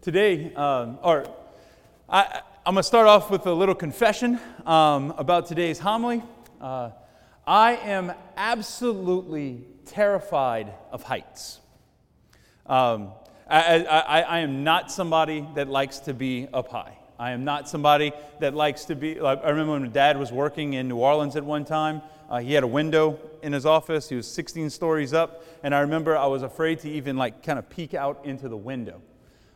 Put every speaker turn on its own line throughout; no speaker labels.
Today, um, or I, I'm going to start off with a little confession um, about today's homily. Uh, I am absolutely terrified of heights. Um, I, I, I, am not somebody that likes to be up high. I am not somebody that likes to be. I remember when dad was working in New Orleans at one time. Uh, he had a window in his office. He was 16 stories up, and I remember I was afraid to even like kind of peek out into the window.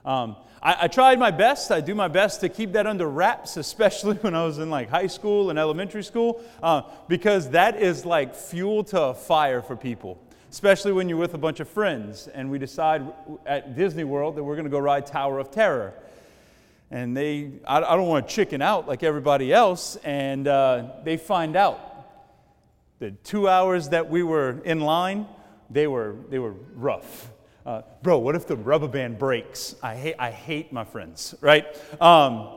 Um, I, I, tried my best. I do my best to keep that under wraps, especially when I was in like high school and elementary school, uh, because that is like fuel to a fire for people, especially when you're with a bunch of friends and we decide at Disney World that we're going to go ride Tower of Terror. And they, I, I don't want to chicken out like everybody else, and uh, they find out the two hours that we were in line, they were, they were rough. Uh, bro, what if the rubber band breaks? I hate, I hate my friends, right? Um,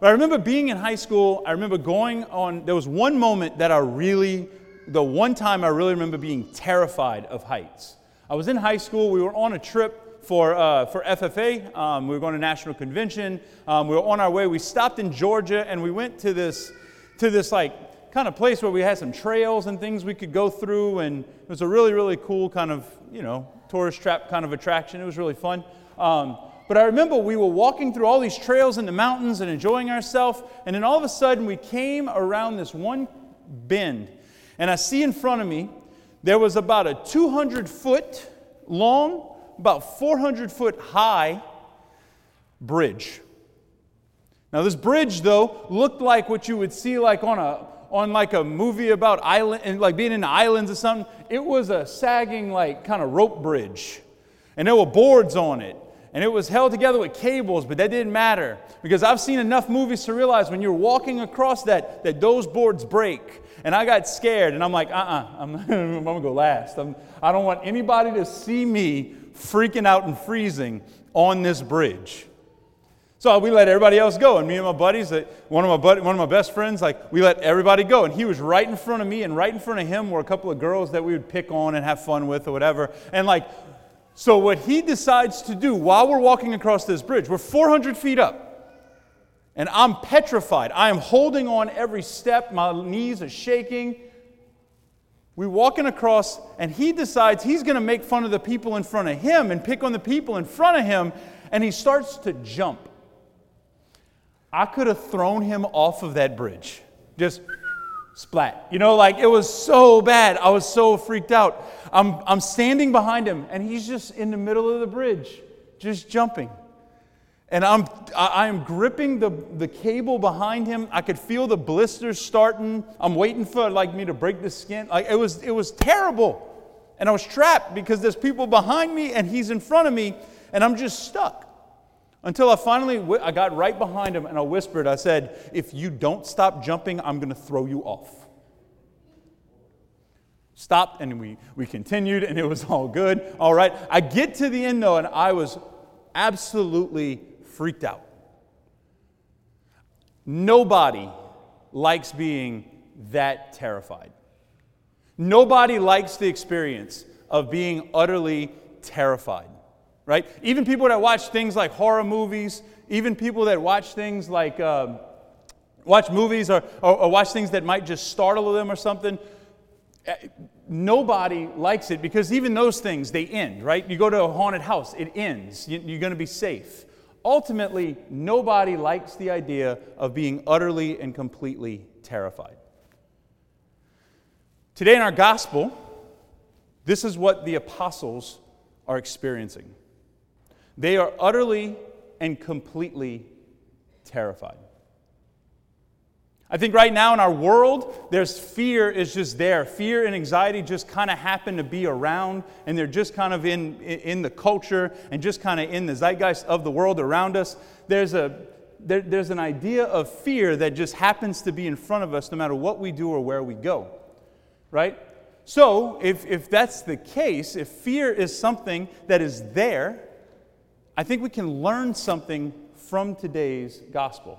but I remember being in high school, I remember going on, there was one moment that I really, the one time I really remember being terrified of heights. I was in high school, we were on a trip for, uh, for FFA. Um, we were going to national convention. Um, we were on our way. We stopped in Georgia and we went to this, to this like kind of place where we had some trails and things we could go through, and it was a really, really cool kind of, you know, tourist trap kind of attraction. It was really fun. Um, but I remember we were walking through all these trails in the mountains and enjoying ourselves, and then all of a sudden we came around this one bend, and I see in front of me there was about a 200 foot long, about 400 foot high bridge. Now, this bridge, though, looked like what you would see like on a on like a movie about island and like being in the islands or something. It was a sagging like kind of rope bridge. And there were boards on it. And it was held together with cables, but that didn't matter. Because I've seen enough movies to realize when you're walking across that, that those boards break. And I got scared, and I'm like, uh uh-uh, uh, I'm, I'm gonna go last. I'm, I don't want anybody to see me freaking out and freezing on this bridge. So we let everybody else go. And me and my buddies, one of my, buddy, one of my best friends, like we let everybody go. And he was right in front of me, and right in front of him were a couple of girls that we would pick on and have fun with or whatever. And like, so what he decides to do while we're walking across this bridge, we're 400 feet up. And I'm petrified. I am holding on every step. My knees are shaking. We're walking across, and he decides he's going to make fun of the people in front of him and pick on the people in front of him, and he starts to jump. I could have thrown him off of that bridge. Just splat. You know, like it was so bad. I was so freaked out. I'm, I'm standing behind him, and he's just in the middle of the bridge, just jumping. And I'm, I, am gripping the, the cable behind him. I could feel the blisters starting. I'm waiting for like me to break the skin. Like it was, it was terrible. And I was trapped because there's people behind me and he's in front of me, and I'm just stuck. Until I finally I got right behind him and I whispered, I said, If you don't stop jumping, I'm going to throw you off. Stopped and we, we continued and it was all good. All right. I get to the end though and I was absolutely freaked out. Nobody likes being that terrified. Nobody likes the experience of being utterly terrified right? Even people that watch things like horror movies, even people that watch things like um, watch movies or, or, or watch things that might just startle them or something. Eh, nobody likes it because even those things, they end, right? You go to a haunted house, it ends. You're going to be safe. Ultimately, nobody likes the idea of being utterly and completely terrified. Today in our gospel, this is what the apostles are experiencing. They are utterly and completely terrified. I think right now in our world, there's fear is just there. Fear and anxiety just kind of happen to be around, and they're just kind of in, in the culture and just kind of in the zeitgeist of the world around us. There's, a, there, there's an idea of fear that just happens to be in front of us no matter what we do or where we go, right? So, if, if that's the case, if fear is something that is there, I think we can learn something from today's gospel.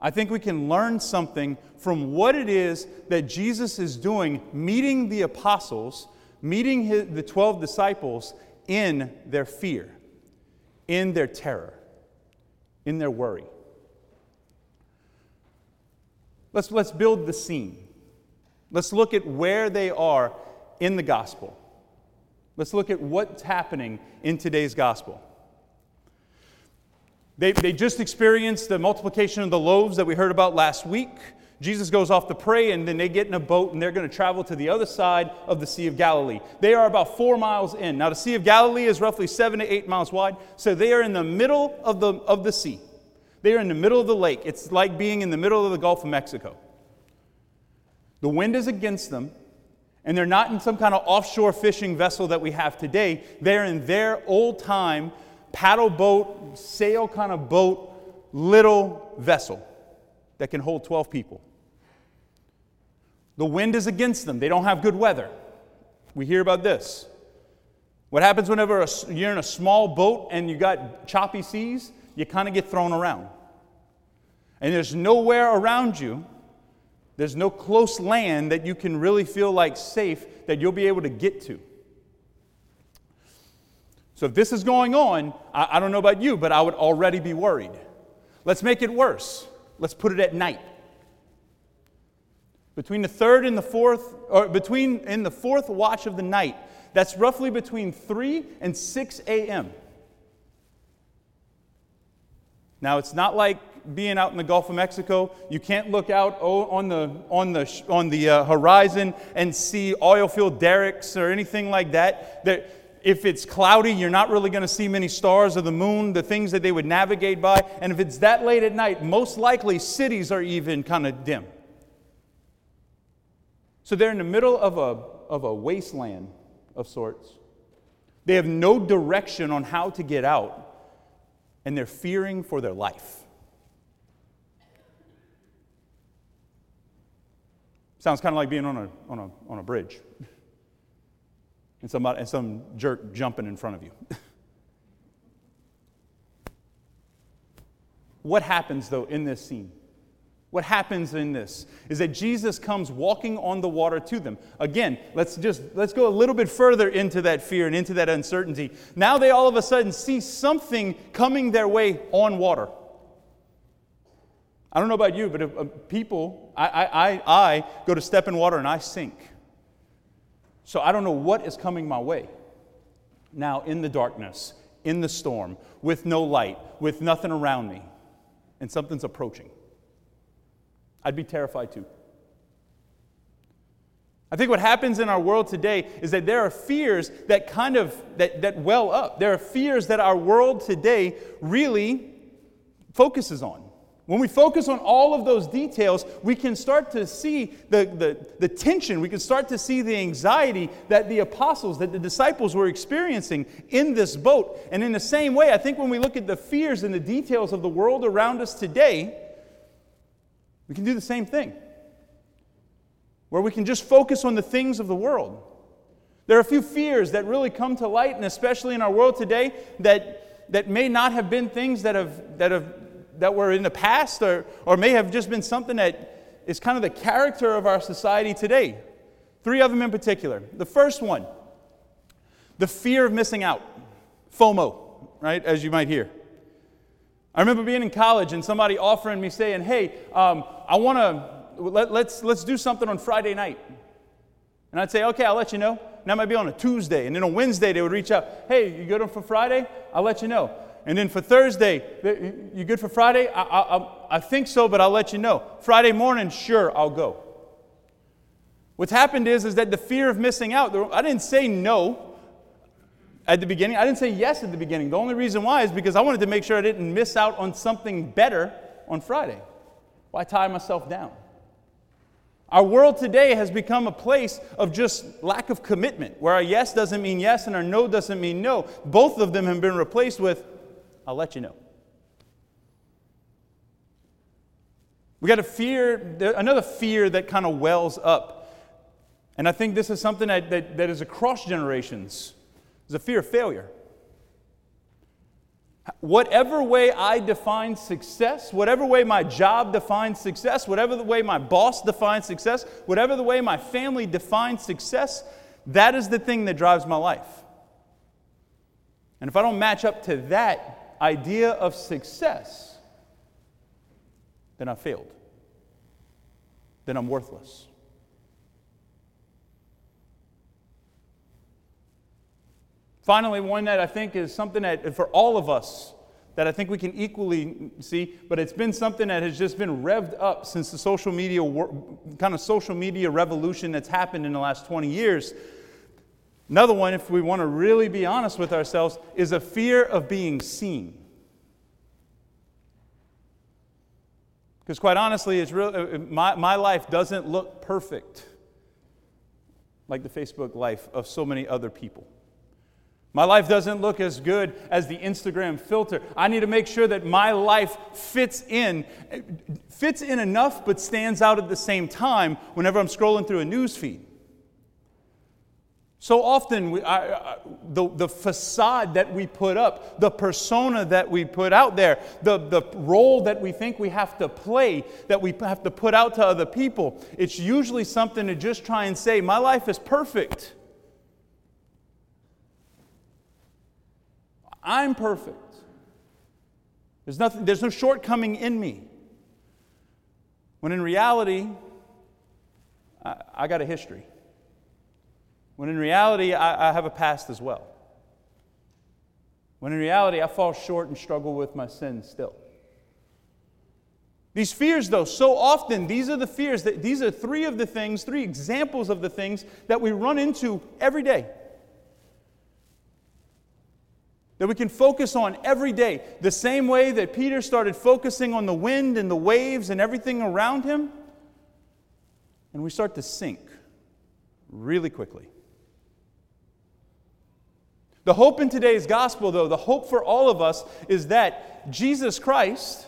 I think we can learn something from what it is that Jesus is doing, meeting the apostles, meeting his, the 12 disciples in their fear, in their terror. in their worry. Let's, let's build the scene. Let's look at where they are in the gospel. Let's look at what's happening in today's gospel. They, they just experienced the multiplication of the loaves that we heard about last week. Jesus goes off to pray, and then they get in a boat and they're going to travel to the other side of the Sea of Galilee. They are about four miles in. Now, the Sea of Galilee is roughly seven to eight miles wide, so they are in the middle of the, of the sea. They are in the middle of the lake. It's like being in the middle of the Gulf of Mexico. The wind is against them, and they're not in some kind of offshore fishing vessel that we have today. They're in their old time paddle boat, sail kind of boat, little vessel that can hold 12 people. The wind is against them, they don't have good weather. We hear about this. What happens whenever you're in a small boat and you got choppy seas? You kind of get thrown around. And there's nowhere around you there's no close land that you can really feel like safe that you'll be able to get to. So if this is going on, I, I don't know about you, but I would already be worried. Let's make it worse. Let's put it at night. Between the third and the fourth, or between in the fourth watch of the night, that's roughly between 3 and 6 a.m. Now, it's not like being out in the Gulf of Mexico, you can't look out on the, on the, on the uh, horizon and see oil field derricks or anything like that. that if it's cloudy, you're not really going to see many stars or the moon, the things that they would navigate by. And if it's that late at night, most likely cities are even kind of dim. So they're in the middle of a, of a wasteland of sorts. They have no direction on how to get out, and they're fearing for their life. Sounds kind of like being on a, on a, on a bridge and, somebody, and some jerk jumping in front of you. what happens, though, in this scene? What happens in this is that Jesus comes walking on the water to them. Again, let's just let's go a little bit further into that fear and into that uncertainty. Now they all of a sudden see something coming their way on water. I don't know about you, but if, uh, people, I, I, I go to step in water and I sink. So I don't know what is coming my way. Now, in the darkness, in the storm, with no light, with nothing around me, and something's approaching, I'd be terrified too. I think what happens in our world today is that there are fears that kind of that, that well up. There are fears that our world today really focuses on. When we focus on all of those details, we can start to see the, the, the, tension, we can start to see the anxiety that the apostles, that the disciples were experiencing in this boat. And in the same way, I think when we look at the fears and the details of the world around us today, we can do the same thing. Where we can just focus on the things of the world. There are a few fears that really come to light, and especially in our world today, that, that may not have been things that have, that have that were in the past or, or may have just been something that is kind of the character of our society today. Three of them in particular. The first one, the fear of missing out, FOMO, right, as you might hear. I remember being in college and somebody offering me saying, hey, um, I want to, let, let's, let's do something on Friday night. And I'd say, okay, I'll let you know. And that might be on a Tuesday. And then on Wednesday, they would reach out, hey, you good on for Friday? I'll let you know. And then for Thursday, you good for Friday? I, I, I think so, but I'll let you know. Friday morning, sure, I'll go. What's happened is, is that the fear of missing out, I didn't say no at the beginning. I didn't say yes at the beginning. The only reason why is because I wanted to make sure I didn't miss out on something better on Friday. Why tie myself down? Our world today has become a place of just lack of commitment, where our yes doesn't mean yes and our no doesn't mean no. Both of them have been replaced with I'll let you know. We got a fear, another fear that kind of wells up. And I think this is something that, that, that is across generations. Is a fear of failure. Whatever way I define success, whatever way my job defines success, whatever the way my boss defines success, whatever the way my family defines success, that is the thing that drives my life. And if I don't match up to that, idea of success, then I failed. Then I'm worthless. Finally, one that I think is something that for all of us that I think we can equally see, but it's been something that has just been revved up since the social media kind of social media revolution that's happened in the last 20 years. Another one, if we want to really be honest with ourselves, is a fear of being seen. Because quite honestly, it's real, uh, my, my life doesn't look perfect like the Facebook life of so many other people. My life doesn't look as good as the Instagram filter. I need to make sure that my life fits in, fits in enough but stands out at the same time whenever I'm scrolling through a news feed. So often, we, I, I, the, the facade that we put up, the persona that we put out there, the, the role that we think we have to play, that we have to put out to other people, it's usually something to just try and say, My life is perfect. I'm perfect. There's, nothing, there's no shortcoming in me. When in reality, I, I got a history. When in reality, I, I have a past as well. When in reality, I fall short and struggle with my sins still. These fears, though, so often, these are the fears that these are three of the things, three examples of the things that we run into every day that we can focus on every day. The same way that Peter started focusing on the wind and the waves and everything around him, and we start to sink really quickly. The hope in today's gospel, though, the hope for all of us is that Jesus Christ,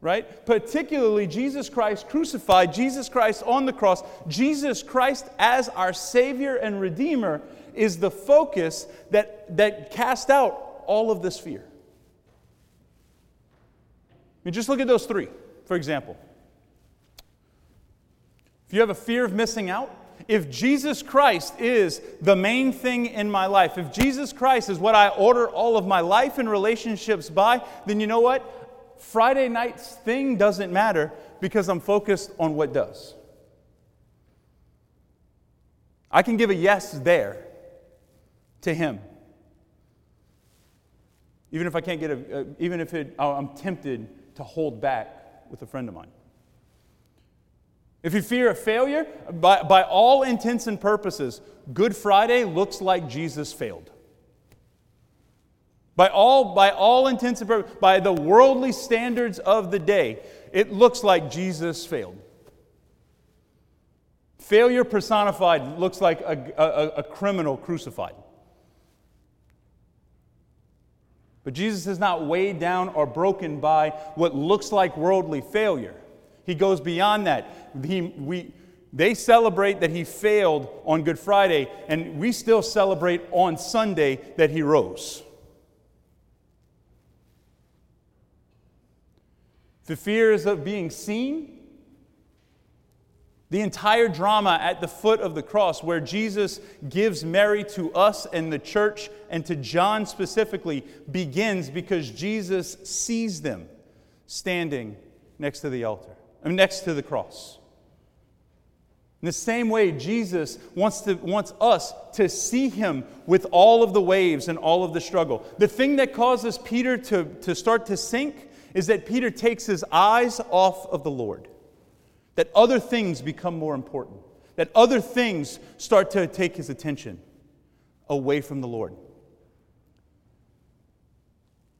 right, particularly Jesus Christ crucified, Jesus Christ on the cross, Jesus Christ as our Savior and Redeemer, is the focus that, that cast out all of this fear? I mean, just look at those three, for example. If you have a fear of missing out, if Jesus Christ is the main thing in my life, if Jesus Christ is what I order all of my life and relationships by, then you know what? Friday night's thing doesn't matter because I'm focused on what does. I can give a yes there to Him. Even if I can't get a, even if it, I'm tempted to hold back with a friend of mine. If you fear a failure, by, by all intents and purposes, Good Friday looks like Jesus failed. By all, by all intents and purposes, by the worldly standards of the day, it looks like Jesus failed. Failure personified looks like a, a, a criminal crucified. But Jesus is not weighed down or broken by what looks like worldly failure. He goes beyond that. He, we, they celebrate that he failed on Good Friday, and we still celebrate on Sunday that he rose. The fears of being seen, the entire drama at the foot of the cross, where Jesus gives Mary to us and the church and to John specifically, begins because Jesus sees them standing next to the altar, I mean, next to the cross. In the same way, Jesus wants, to, wants us to see him with all of the waves and all of the struggle. The thing that causes Peter to, to start to sink is that Peter takes his eyes off of the Lord that other things become more important, that other things start to take his attention away from the Lord.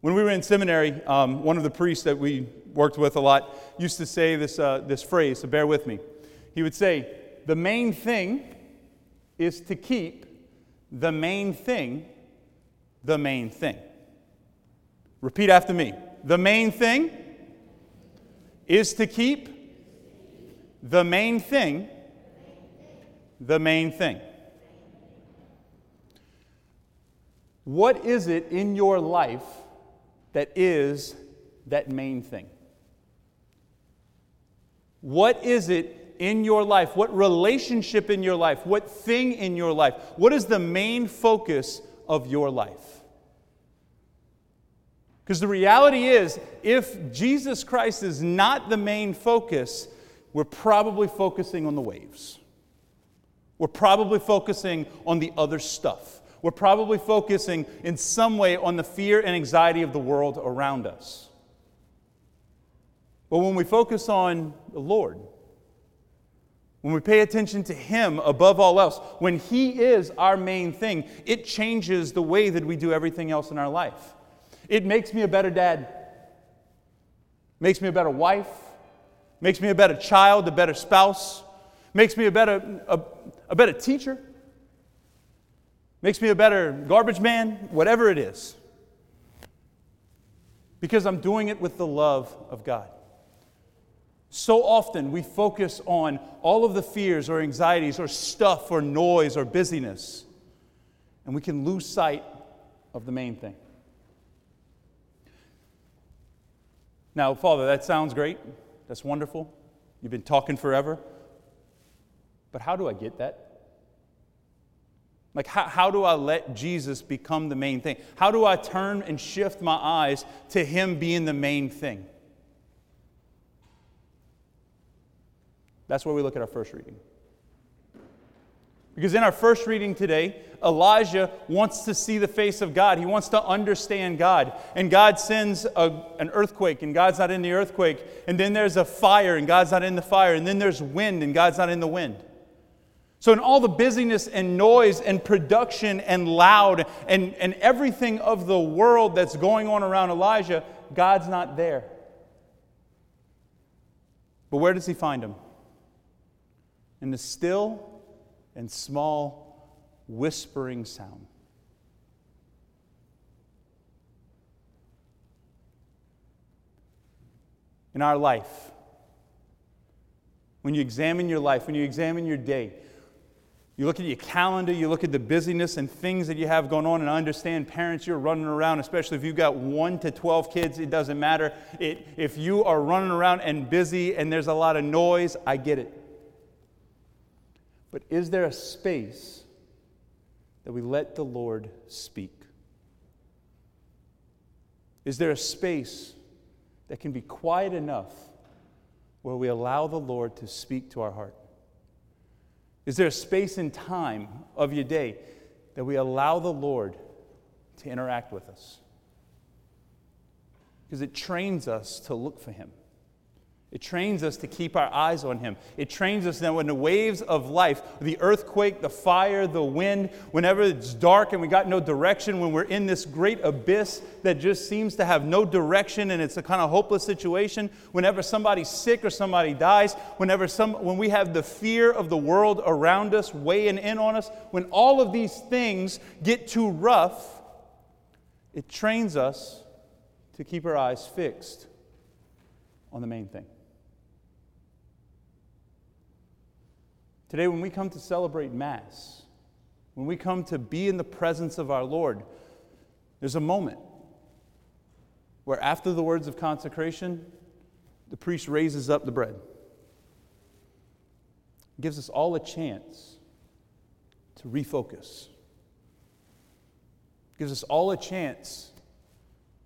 When we were in seminary, um, one of the priests that we worked with a lot used to say this, uh, this phrase, so bear with me. He would say, The main thing is to keep the main thing the main thing. Repeat after me. The main thing is to keep the main thing, the main thing. What is it in your life that is that main thing? What is it in your life? What relationship in your life? What thing in your life? What is the main focus of your life? Because the reality is, if Jesus Christ is not the main focus, we're probably focusing on the waves. We're probably focusing on the other stuff. We're probably focusing in some way on the fear and anxiety of the world around us. But when we focus on the Lord, when we pay attention to Him above all else, when He is our main thing, it changes the way that we do everything else in our life. It makes me a better dad, makes me a better wife, makes me a better child, a better spouse, makes me a better, a, a better teacher, makes me a better garbage man, whatever it is. Because I'm doing it with the love of God. So often we focus on all of the fears or anxieties or stuff or noise or busyness, and we can lose sight of the main thing. Now, Father, that sounds great. That's wonderful. You've been talking forever. But how do I get that? Like, how, how do I let Jesus become the main thing? How do I turn and shift my eyes to Him being the main thing? That's where we look at our first reading. Because in our first reading today, Elijah wants to see the face of God. He wants to understand God. And God sends a, an earthquake, and God's not in the earthquake. And then there's a fire, and God's not in the fire. And then there's wind, and God's not in the wind. So, in all the busyness and noise and production and loud and, and everything of the world that's going on around Elijah, God's not there. But where does he find him? In the still and small whispering sound. In our life, when you examine your life, when you examine your day, you look at your calendar, you look at the busyness and things that you have going on, and I understand parents, you're running around, especially if you've got one to 12 kids, it doesn't matter. It, if you are running around and busy and there's a lot of noise, I get it. But is there a space that we let the Lord speak? Is there a space that can be quiet enough where we allow the Lord to speak to our heart? Is there a space and time of your day that we allow the Lord to interact with us? Because it trains us to look for Him. It trains us to keep our eyes on Him. It trains us that when the waves of life, the earthquake, the fire, the wind, whenever it's dark and we got no direction, when we're in this great abyss that just seems to have no direction and it's a kind of hopeless situation, whenever somebody's sick or somebody dies, whenever some, when we have the fear of the world around us weighing in on us, when all of these things get too rough, it trains us to keep our eyes fixed on the main thing. Today, when we come to celebrate Mass, when we come to be in the presence of our Lord, there's a moment where, after the words of consecration, the priest raises up the bread. Gives us all a chance to refocus. Gives us all a chance,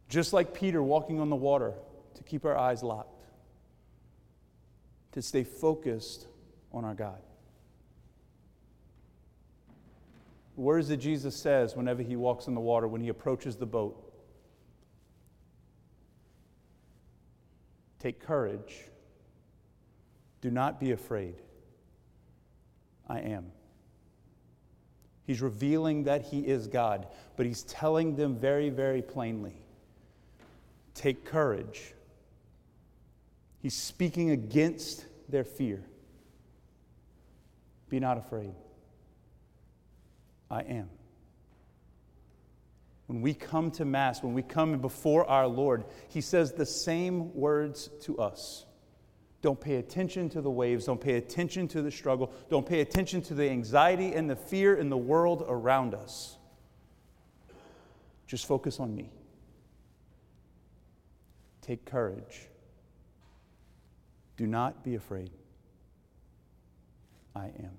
just like Peter walking on the water, to keep our eyes locked, to stay focused on our God. Words that Jesus says whenever he walks in the water, when he approaches the boat. Take courage. Do not be afraid. I am. He's revealing that he is God, but he's telling them very, very plainly take courage. He's speaking against their fear. Be not afraid. I am. When we come to Mass, when we come before our Lord, He says the same words to us. Don't pay attention to the waves. Don't pay attention to the struggle. Don't pay attention to the anxiety and the fear in the world around us. Just focus on me. Take courage. Do not be afraid. I am.